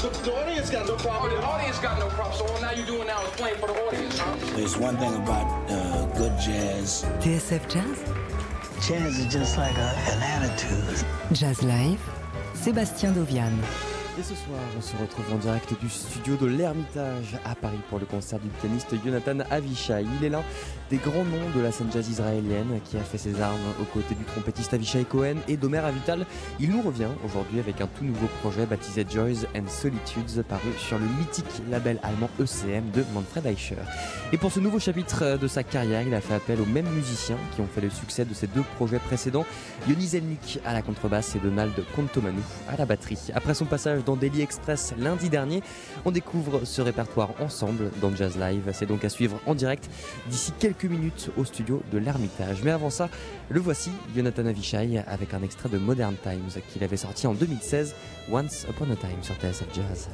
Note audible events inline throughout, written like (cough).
The, the audience got no problem. Oh, the audience got no problem. So all now you're doing now is playing for the audience, huh? There's one thing about uh, good jazz. TSF Jazz, Jazz is just like a, an attitude. Jazz Live, Sébastien Dovian. Et ce soir, on se retrouve en direct du studio de l'Ermitage à Paris pour le concert du pianiste Jonathan Avishai. Il est l'un des grands noms de la scène jazz israélienne qui a fait ses armes aux côtés du trompettiste Avishai Cohen et d'Omer Avital. Il nous revient aujourd'hui avec un tout nouveau projet baptisé Joys and Solitudes paru sur le mythique label allemand ECM de Manfred Eicher. Et pour ce nouveau chapitre de sa carrière, il a fait appel aux mêmes musiciens qui ont fait le succès de ses deux projets précédents, Yoni Zelnik à la contrebasse et Donald Contomanou à la batterie. Après son passage dans Daily Express lundi dernier, on découvre ce répertoire ensemble dans Jazz Live. C'est donc à suivre en direct d'ici quelques minutes au studio de l'Ermitage. Mais avant ça, le voici, Jonathan Avishai, avec un extrait de Modern Times qu'il avait sorti en 2016, Once Upon a Time sur TSF Jazz.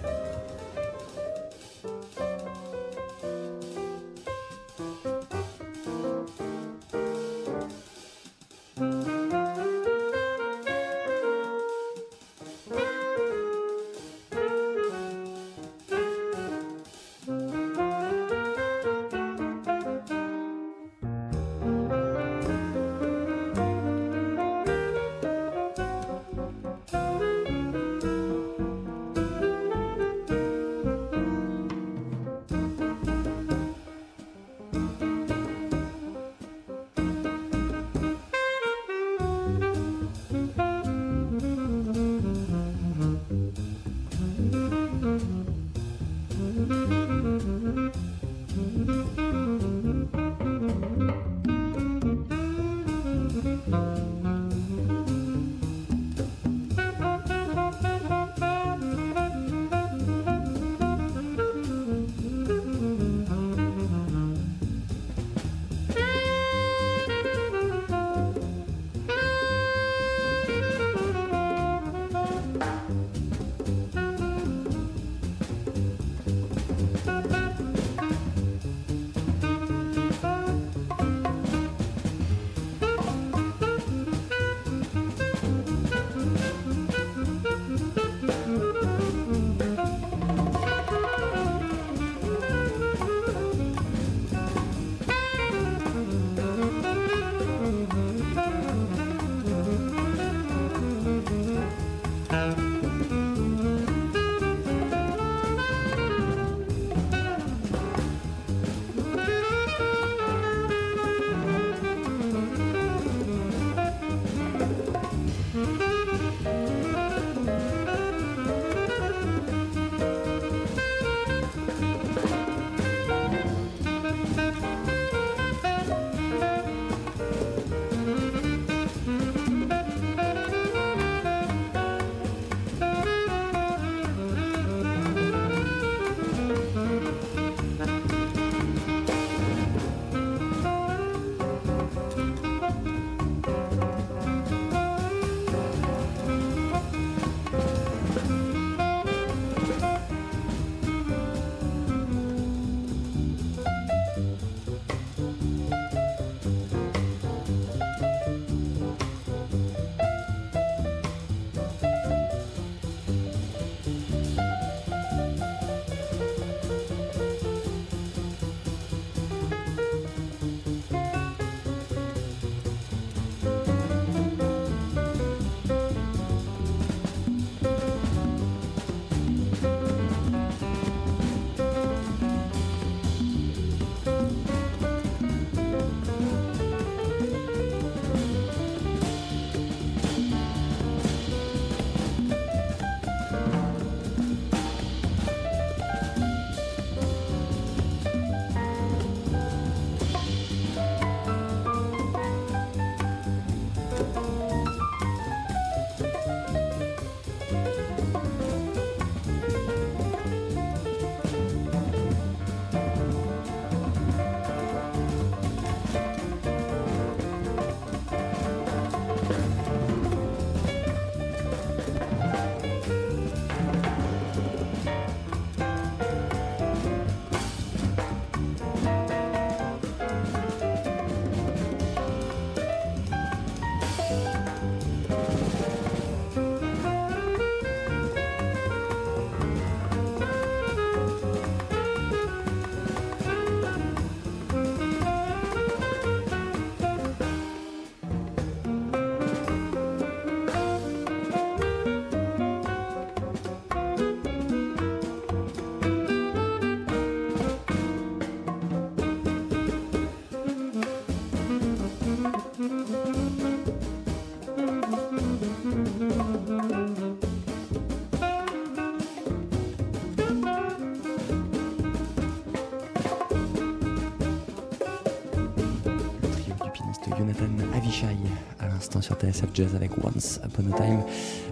Sur TSF Jazz avec Once Upon a Time,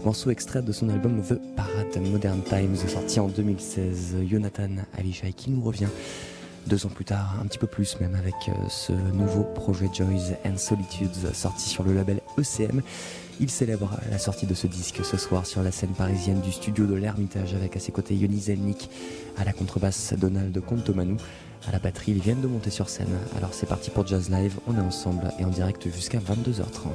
morceau extrait de son album The Parade Modern Times sorti en 2016. Jonathan Avishai qui nous revient deux ans plus tard, un petit peu plus même avec euh, ce nouveau projet Joys and Solitudes sorti sur le label ECM. Il célèbre la sortie de ce disque ce soir sur la scène parisienne du studio de l'Ermitage avec à ses côtés Yoni Zelnik, à la contrebasse Donald Contomanou, à la batterie ils viennent de monter sur scène. Alors c'est parti pour Jazz Live, on est ensemble et en direct jusqu'à 22h30.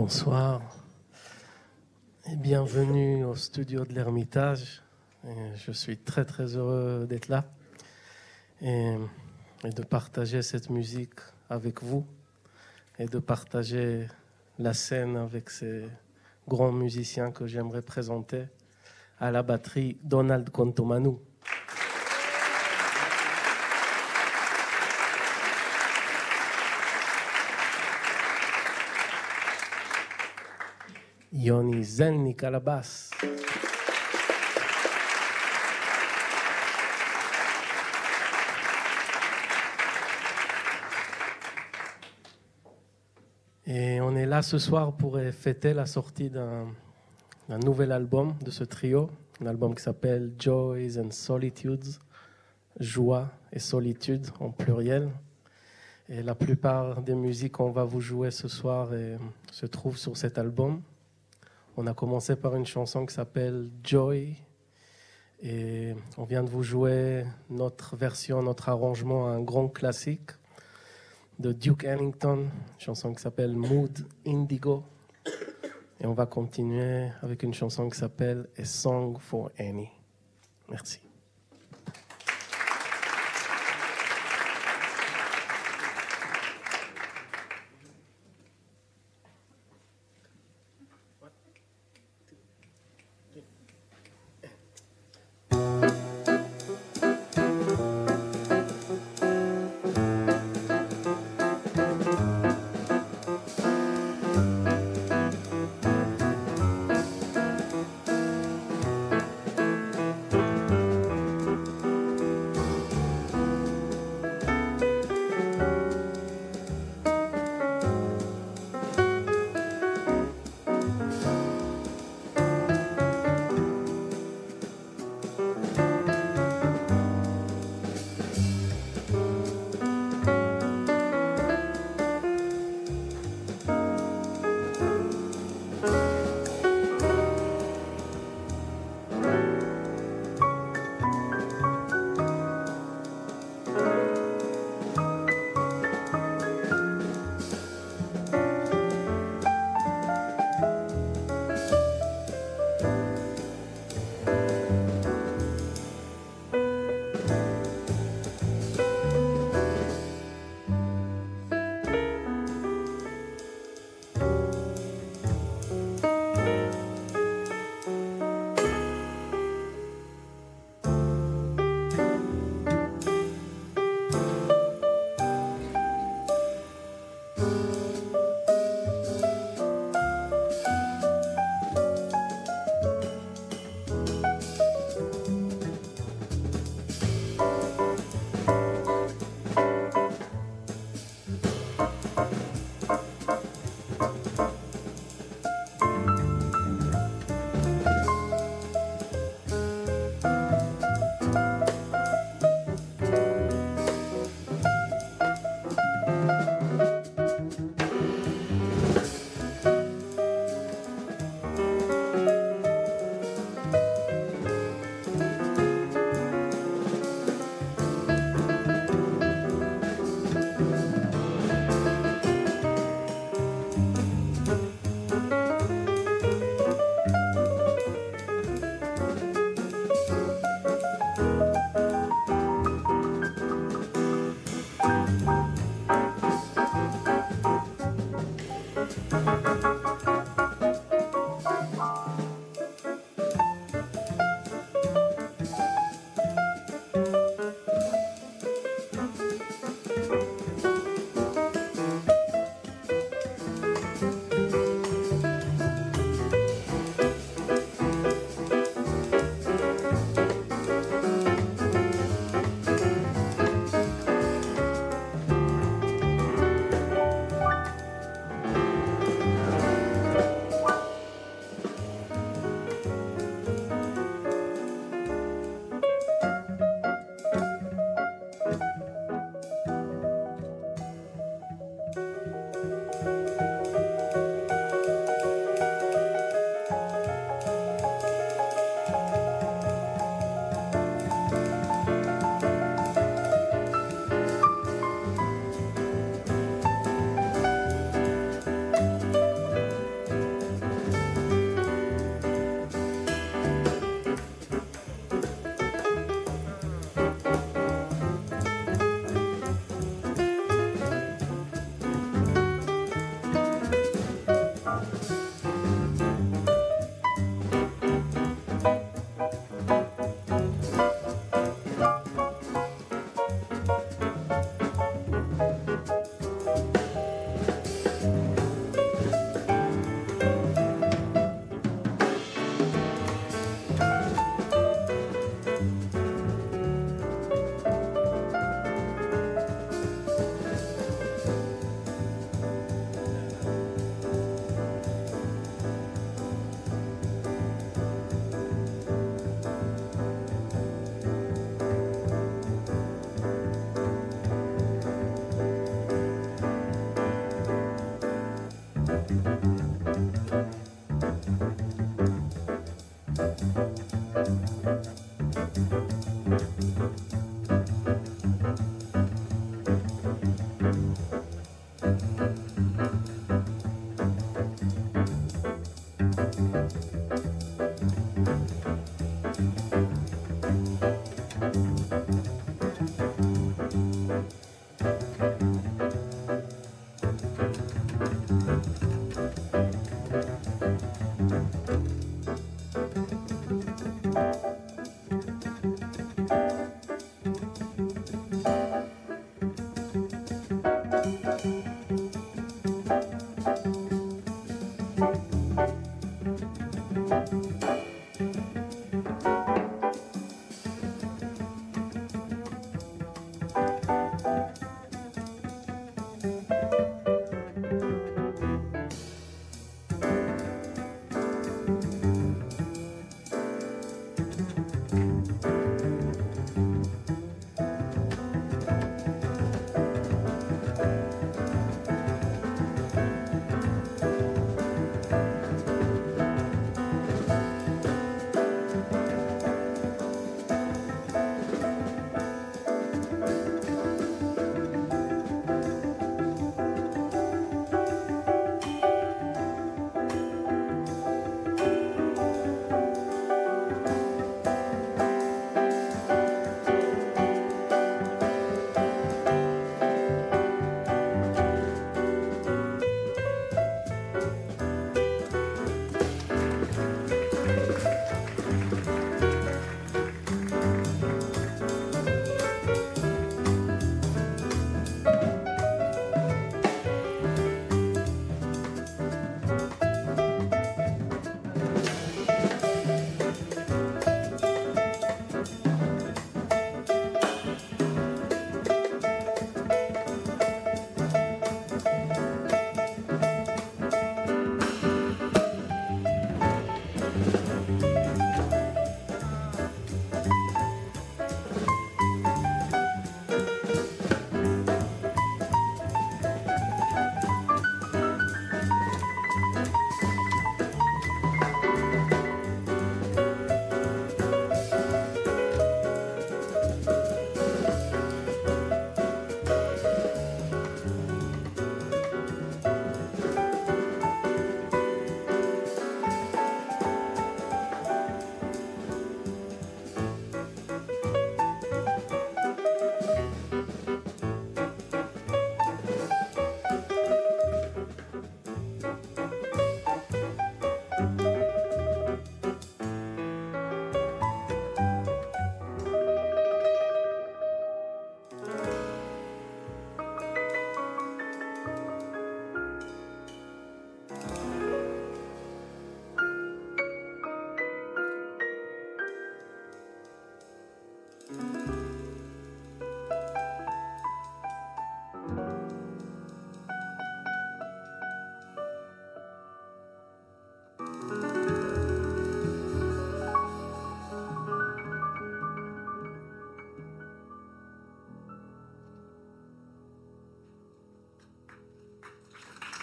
Bonsoir et bienvenue au studio de l'Ermitage. Je suis très très heureux d'être là. et, de partager cette musique avec vous et de partager la scène avec ces grands musiciens que j'aimerais présenter. À la batterie, Donald Contomanu. Yoni Zelnik à. Et on est là ce soir pour fêter la sortie d'un nouvel album de ce trio, un album qui s'appelle Joys and Solitudes, joie et solitude en pluriel. Et la plupart des musiques qu'on va vous jouer ce soir eh, se trouvent sur cet album. On a commencé par une chanson qui s'appelle Joy. Et on vient de vous jouer notre version, notre arrangement à un grand classique de Duke Ellington, une chanson qui s'appelle Mood Indigo. Et on va continuer avec une chanson qui s'appelle A Song for Annie. Merci.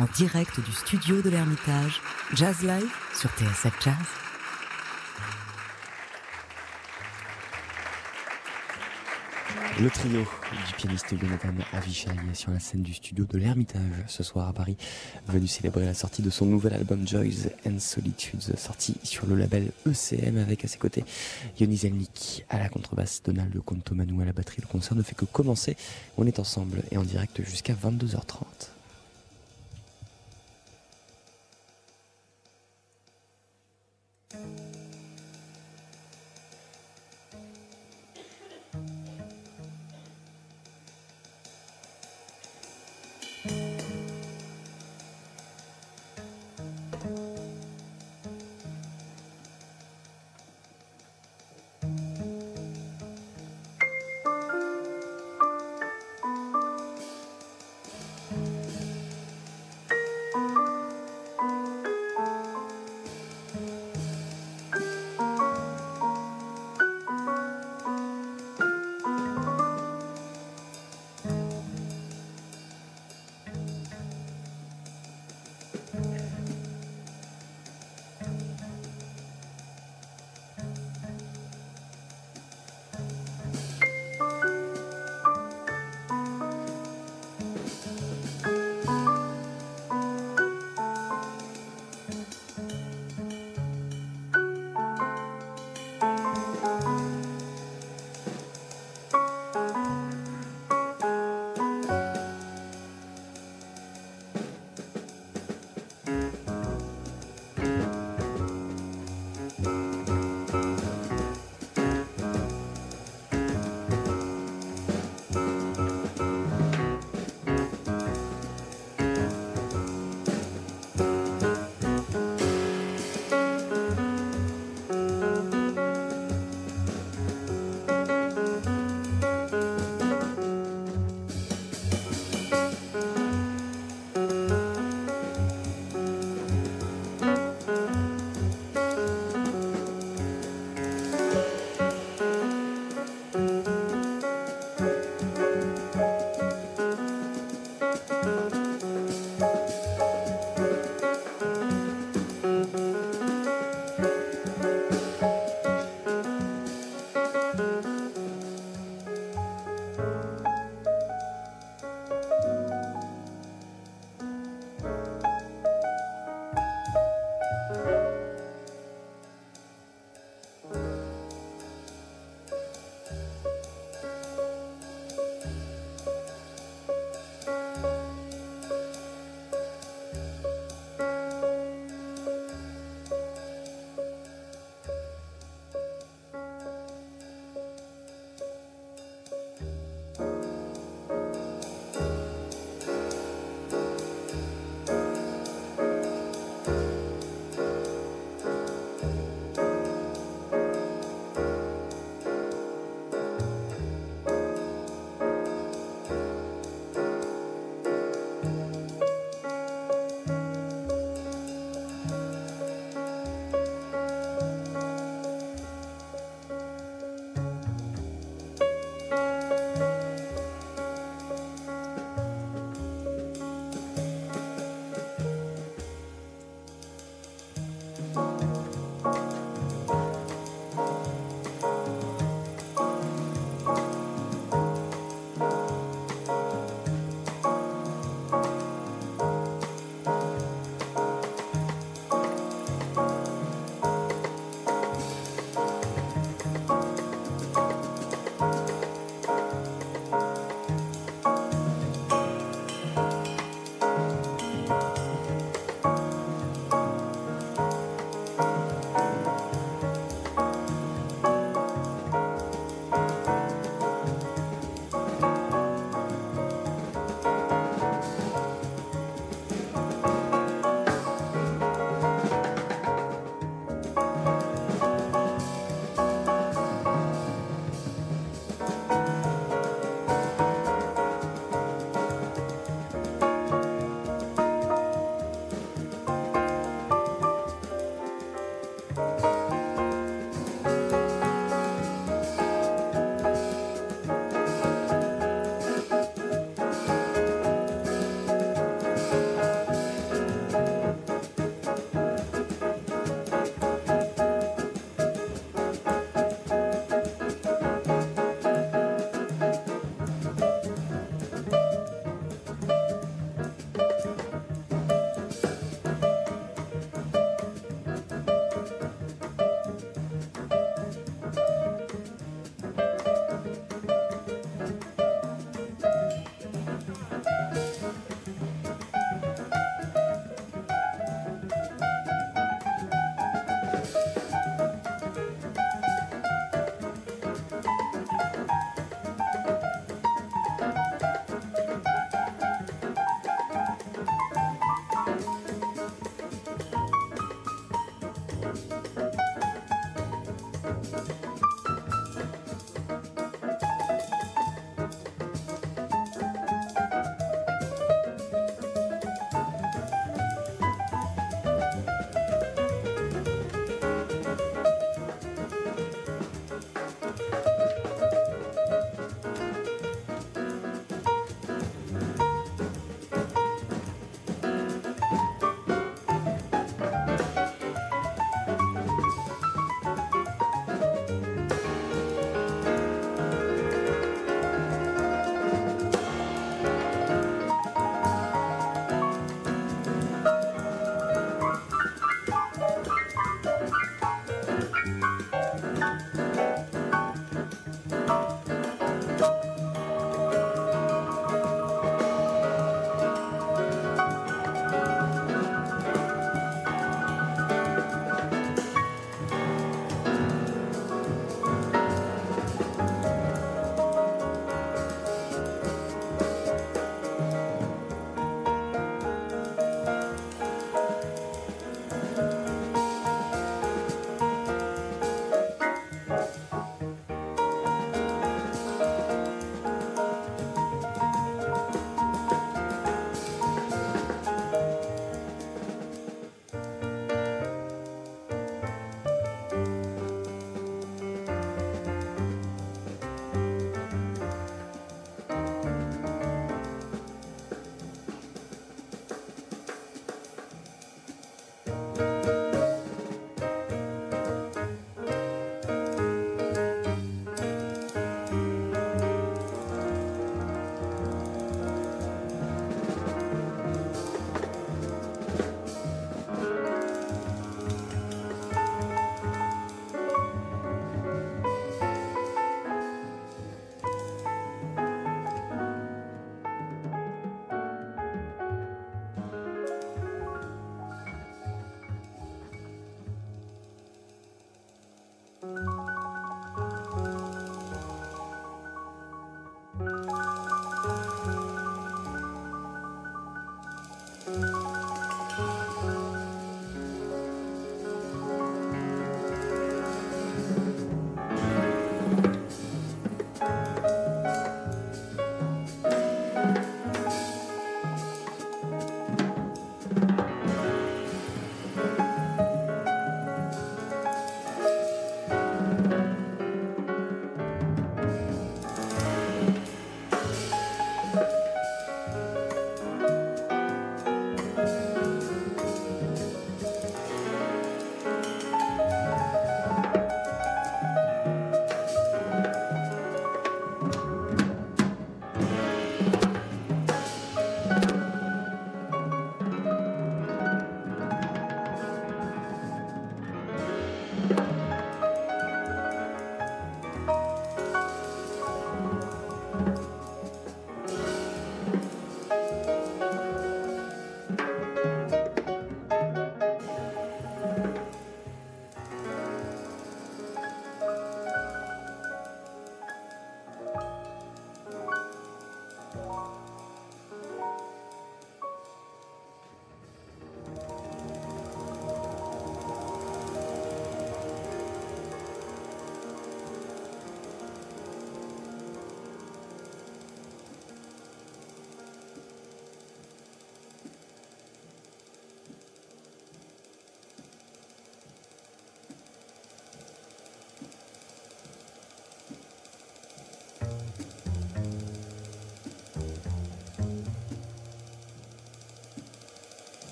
En direct du studio de l'Ermitage, Jazz Live sur TSF Jazz. Le trio du pianiste Jonathan Avishai est sur la scène du studio de l'Ermitage ce soir à Paris, venu célébrer la sortie de son nouvel album Joys and Solitudes, sorti sur le label ECM avec à ses côtés Yoni Zelnik à la contrebasse, Donald Contomanu à la batterie. Le concert ne fait que commencer. On est ensemble et en direct jusqu'à 22h30.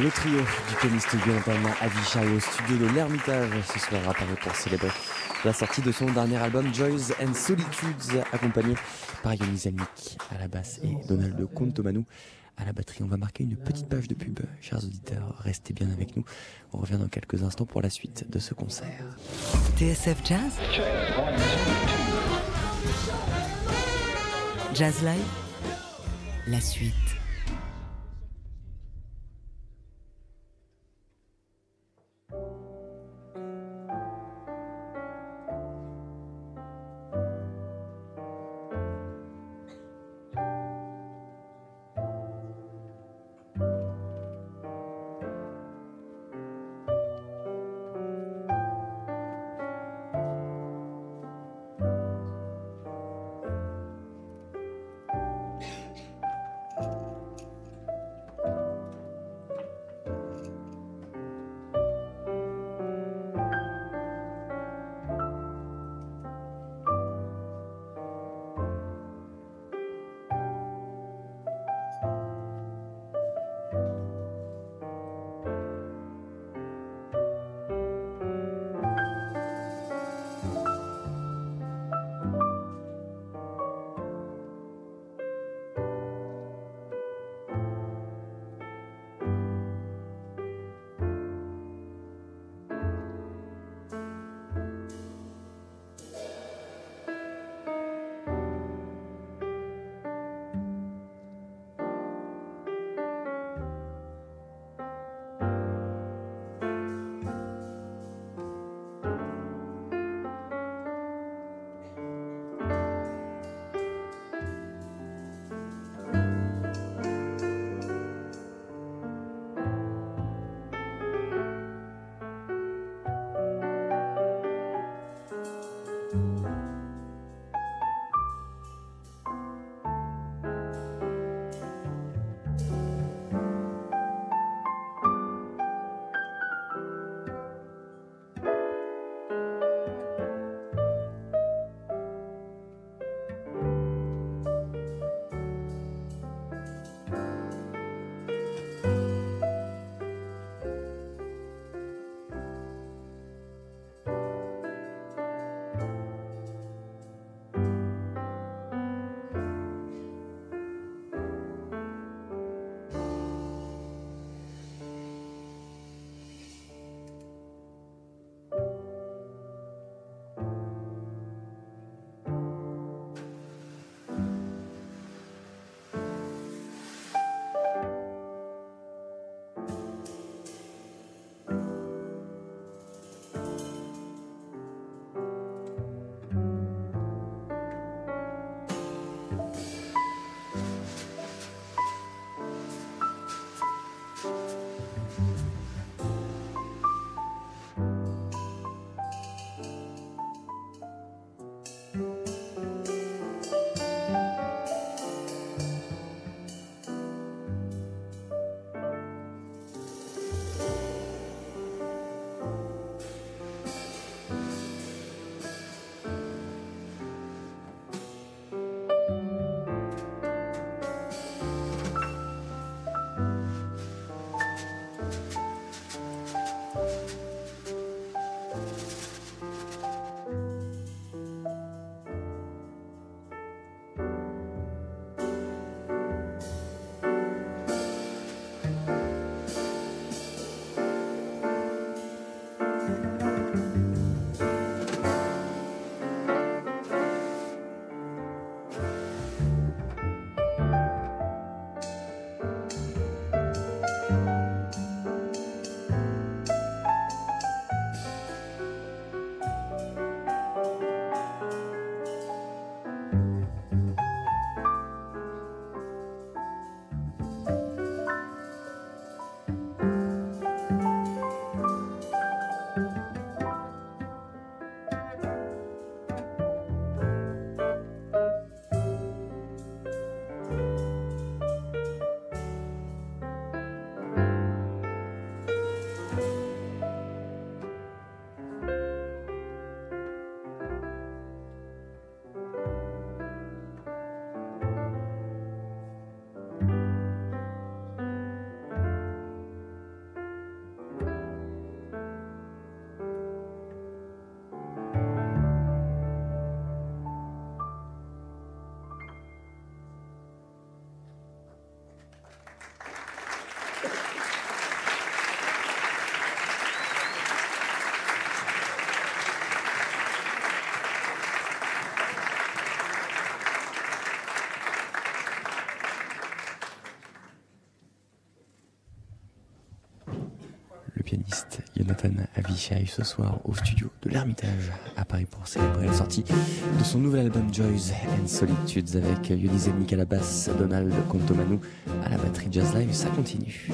Le trio du pianiste Jonathan Avishai au studio de l'Ermitage ce soir apparu pour célébrer la sortie de son dernier album Joys and Solitudes accompagné par Yannis Zelnik à la basse et Donald Contomanou à la batterie. On va marquer une petite page de pub, chers auditeurs, restez bien avec nous. On revient dans quelques instants pour la suite de ce concert. TSF Jazz Jazz Live La suite. Pianiste Jonathan Avishai ce soir au studio de l'Ermitage à Paris pour célébrer la sortie de son nouvel album Joys and Solitudes avec Yonizé à la basse, Donald Contomanu à la batterie Jazz Live. Ça continue.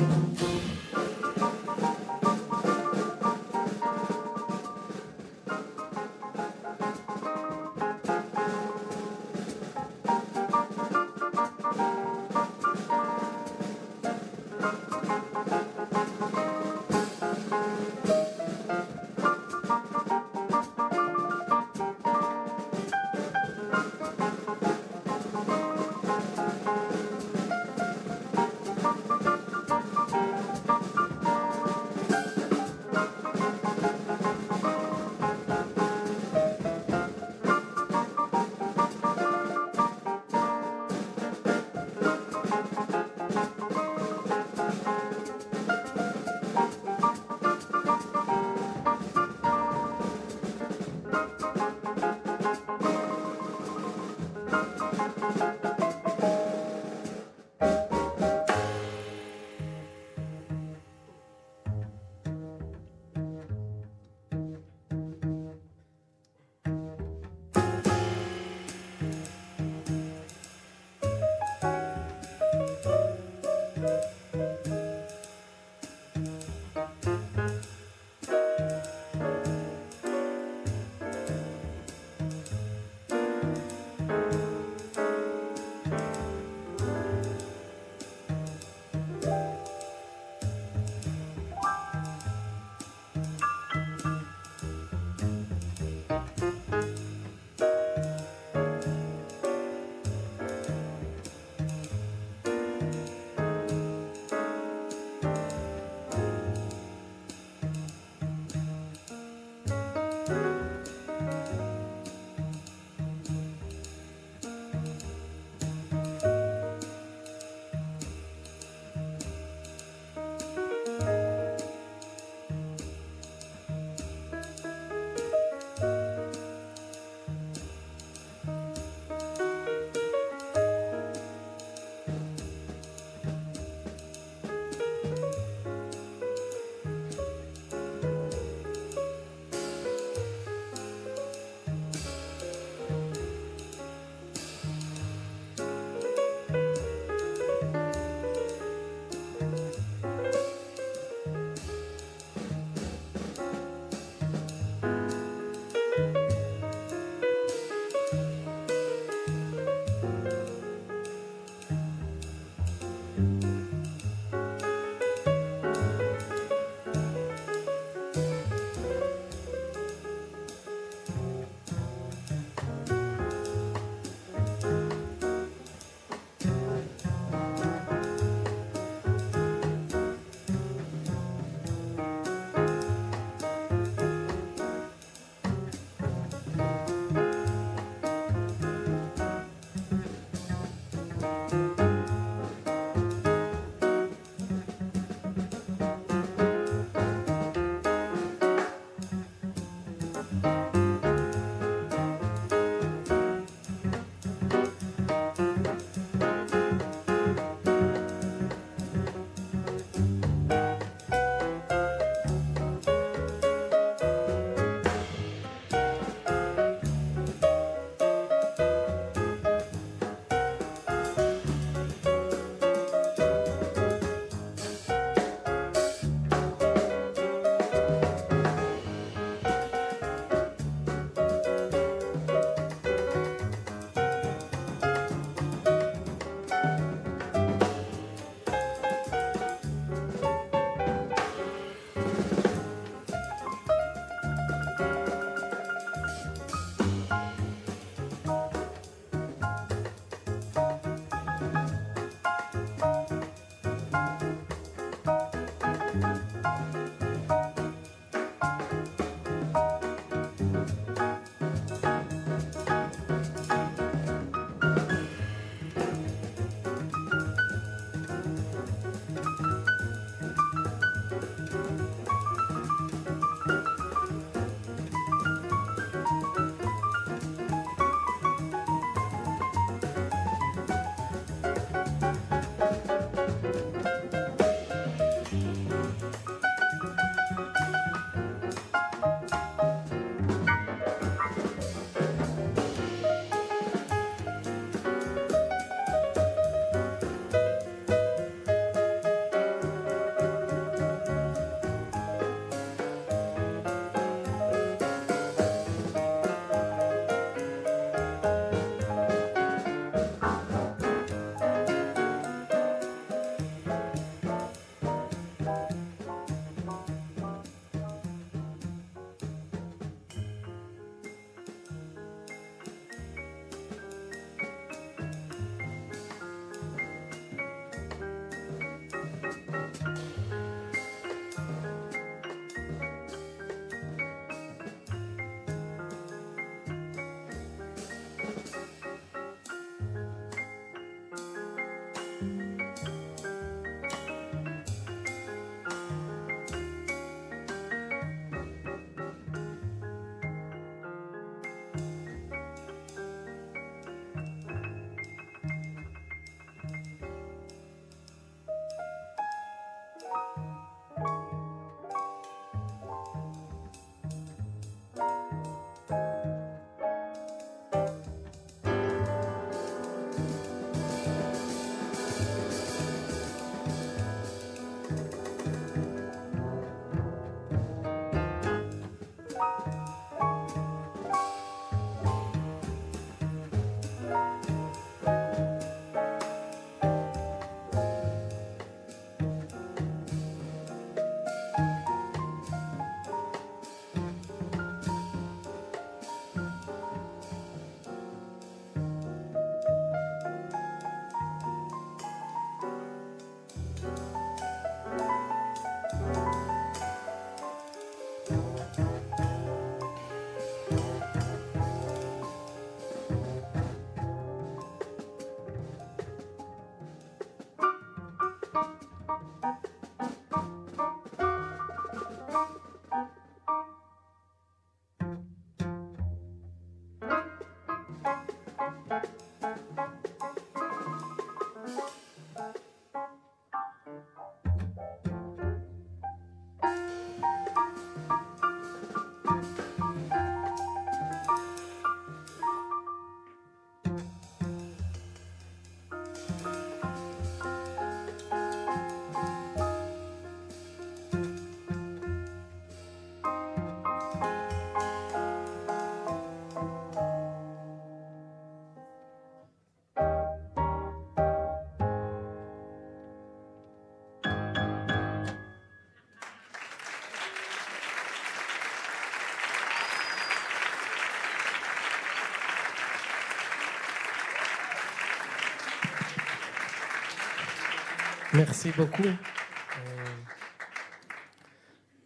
Merci beaucoup. Euh,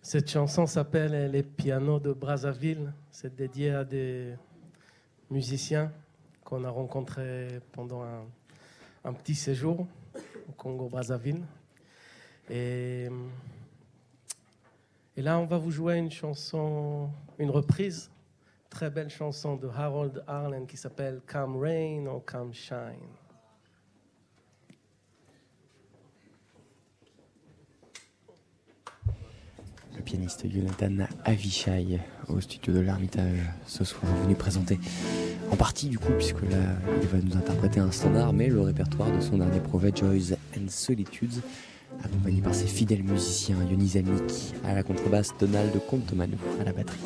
Cette chanson s'appelle Les pianos de Brazzaville. C'est dédié à des musiciens qu'on a rencontrés pendant un, petit séjour au Congo-Brazzaville. Et, et là, on va vous jouer une chanson, une reprise, très belle chanson de Harold Arlen qui s'appelle Come Rain or Come Shine. Pianiste Jonathan Avishai au studio de l'Ermitage ce soir venu présenter en partie du coup puisque là il va nous interpréter un standard mais le répertoire de son dernier projet Joys and Solitudes accompagné par ses fidèles musiciens Yonis Amik à la contrebasse Donald Contomano à la batterie.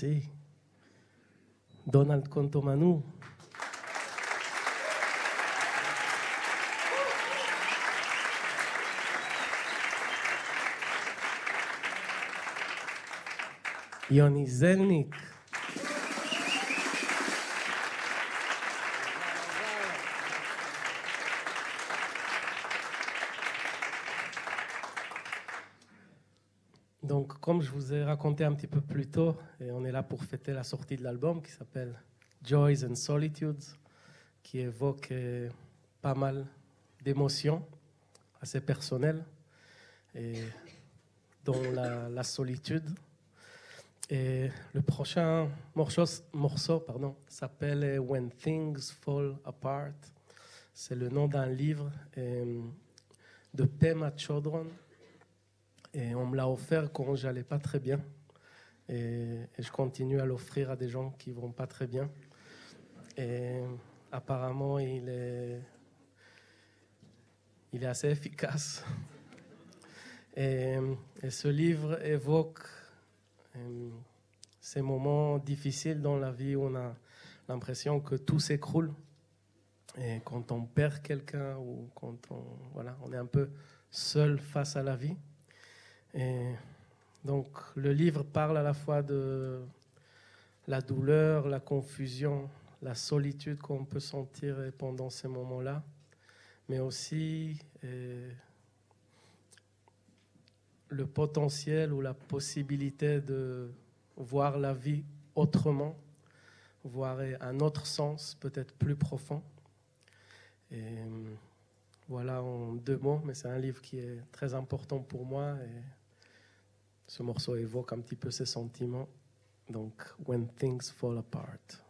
Merci. Donald Contomanu. Yoni Zelnik. Donc, comme je vous ai raconté un petit peu plus tôt, on est là pour fêter la sortie de l'album qui s'appelle Joys and Solitudes, qui évoque euh, pas mal d'émotions assez personnelles, dont la, solitude. Et le prochain morceau, morceau pardon, s'appelle When Things Fall Apart. C'est le nom d'un livre euh, de Pema Chodron. Et on me l'a offert quand j'allais pas très bien. Et, je continue à l'offrir à des gens qui vont pas très bien. Et apparemment, il est, il est assez efficace. (laughs) Et, et ce livre évoque euh, ces moments difficiles dans la vie où on a l'impression que tout s'écroule. Et quand on perd quelqu'un ou quand on, voilà, on est un peu seul face à la vie. Et donc le livre parle à la fois de la douleur, la confusion, la solitude qu'on peut sentir pendant ces moments-là, mais aussi le potentiel ou la possibilité de voir la vie autrement, voir un autre sens peut-être plus profond. Et voilà en deux mots, mais c'est un livre qui est très important pour moi ce morceau évoque un petit peu ces sentiments. Donc, When Things Fall Apart.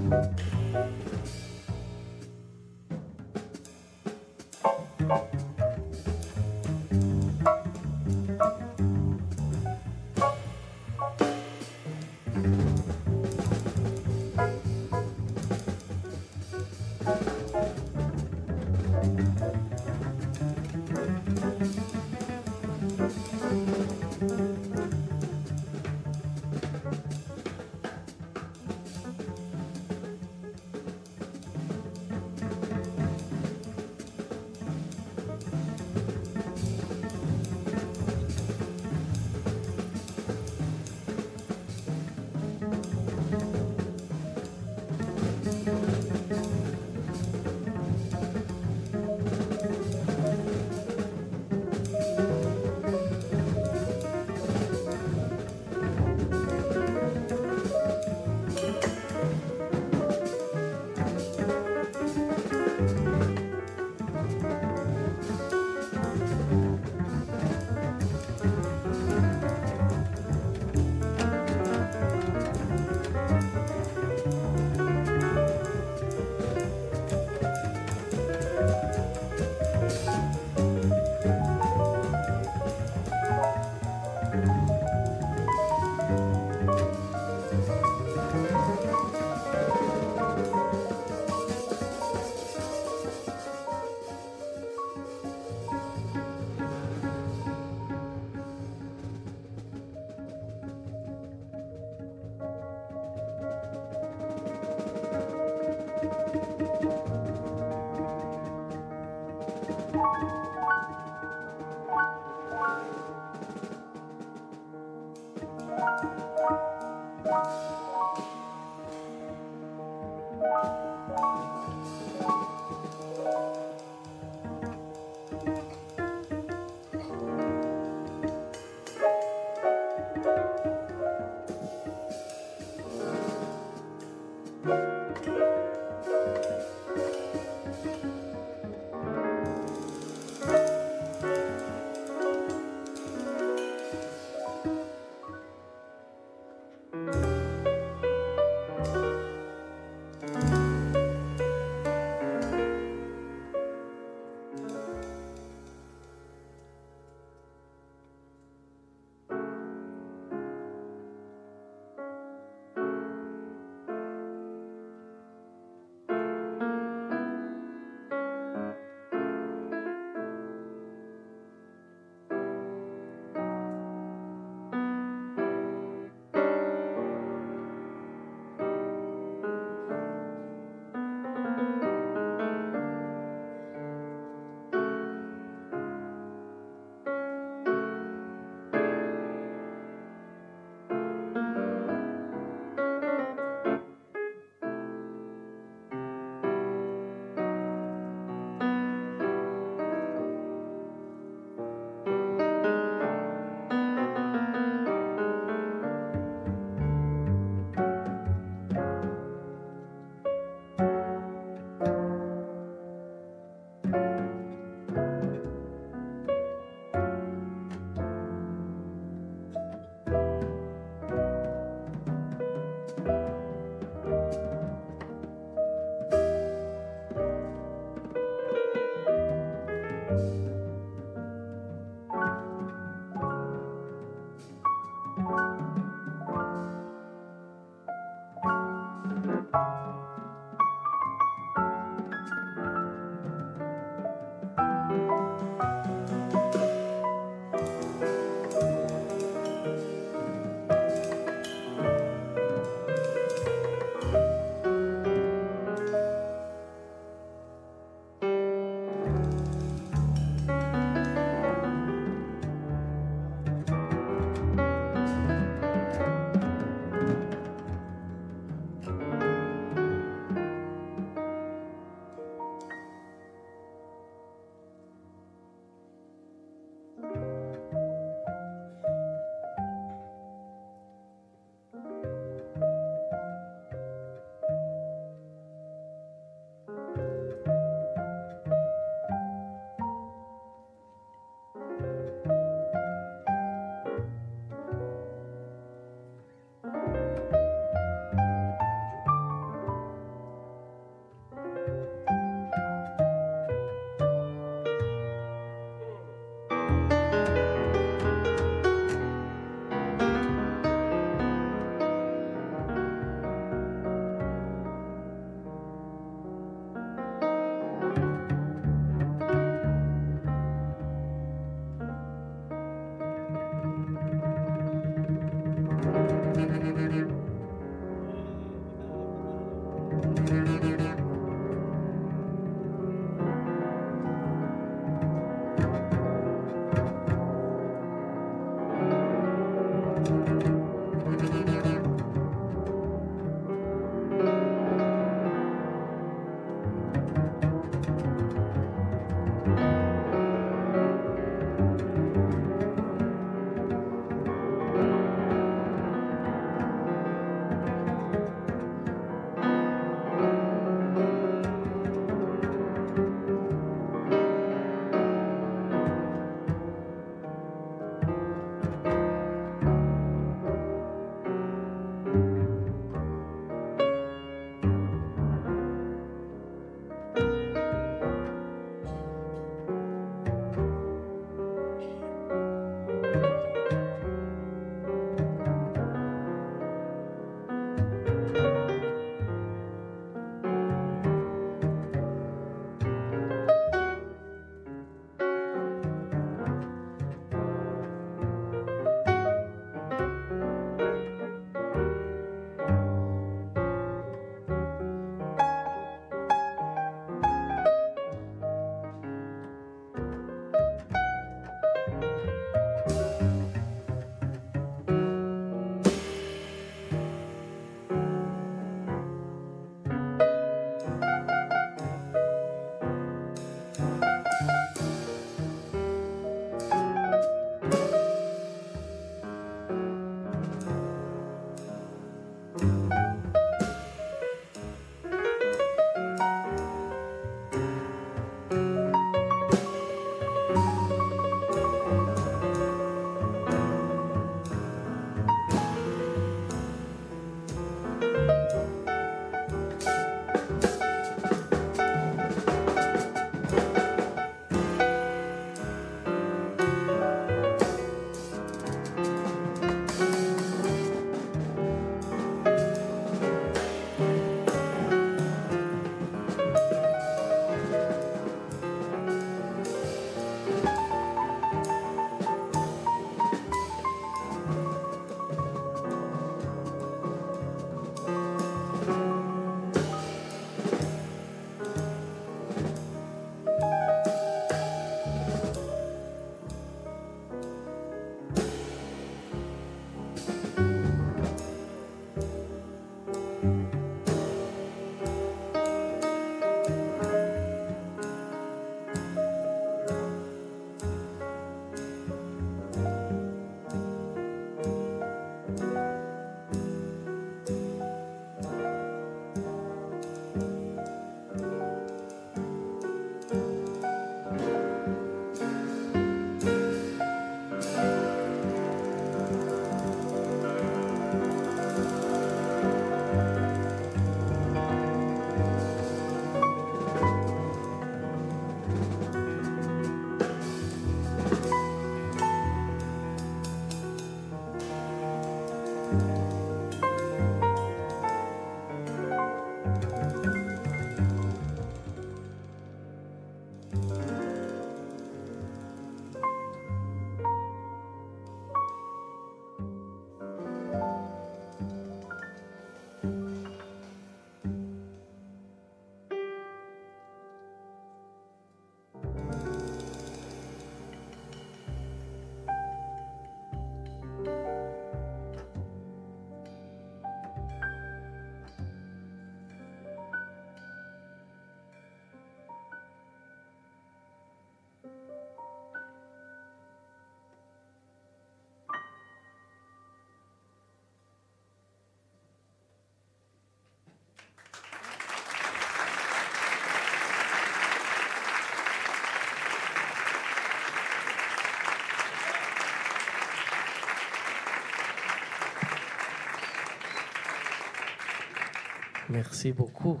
Merci beaucoup.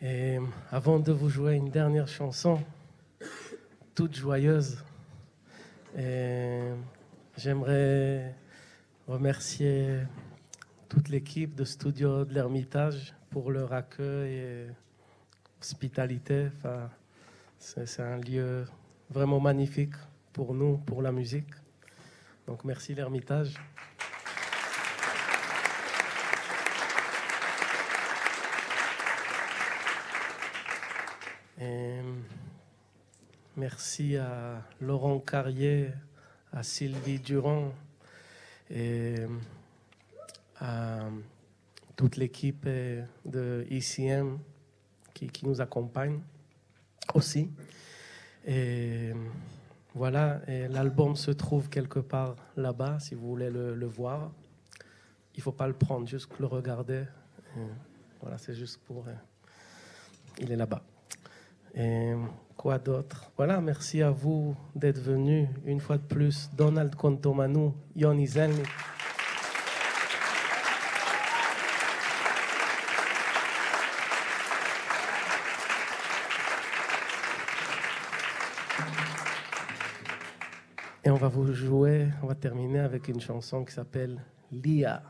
Et avant de vous jouer une dernière chanson, toute joyeuse, j'aimerais remercier toute l'équipe de Studio de l'Ermitage pour leur accueil et hospitalité. C'est un lieu vraiment magnifique pour nous, pour la musique. Donc merci l'Ermitage. Merci à Laurent Carrier, à Sylvie Durand et à toute l'équipe euh, de ICM qui, nous accompagne aussi. Et voilà, l'album se trouve quelque part là-bas, si vous voulez le, voir. Il ne faut pas le prendre, juste le regarder. Voilà, c'est juste pour... euh, il est là-bas. Quoi d'autre Voilà, merci à vous d'être venus une fois de plus. Donald Contomanu, Yoni. Et on va vous jouer, on va terminer avec une chanson qui s'appelle. Lia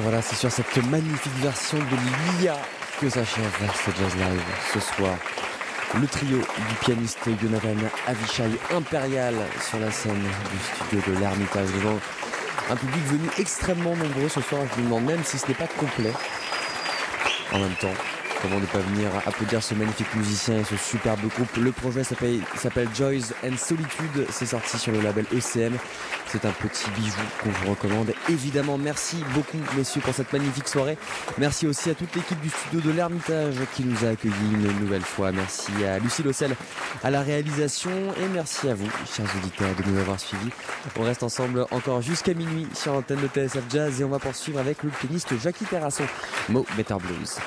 voilà, c'est sur cette magnifique version de l'IA que s'achève ce Jazz Live ce soir. Le trio du pianiste Jonathan Avishai Impérial sur la scène du studio de l'Ermitage devant un public venu extrêmement nombreux ce soir. Je me demande même si ce n'est pas complet. En même temps, Comment ne pas venir applaudir ce magnifique musicien et ce superbe groupe? Le projet s'appelle Joys and Solitude. C'est sorti sur le label ECM. C'est un petit bijou qu'on vous recommande. Évidemment, merci beaucoup, messieurs, pour cette magnifique soirée. Merci aussi à toute l'équipe du studio de l'Ermitage qui nous a accueillis une nouvelle fois. Merci à Lucie Lossel à la réalisation et merci à vous, chers auditeurs, de nous avoir suivis. On reste ensemble encore jusqu'à minuit sur l'antenne de TSF Jazz et on va poursuivre avec le pianiste Jackie Terrasson. Mo Better Blues.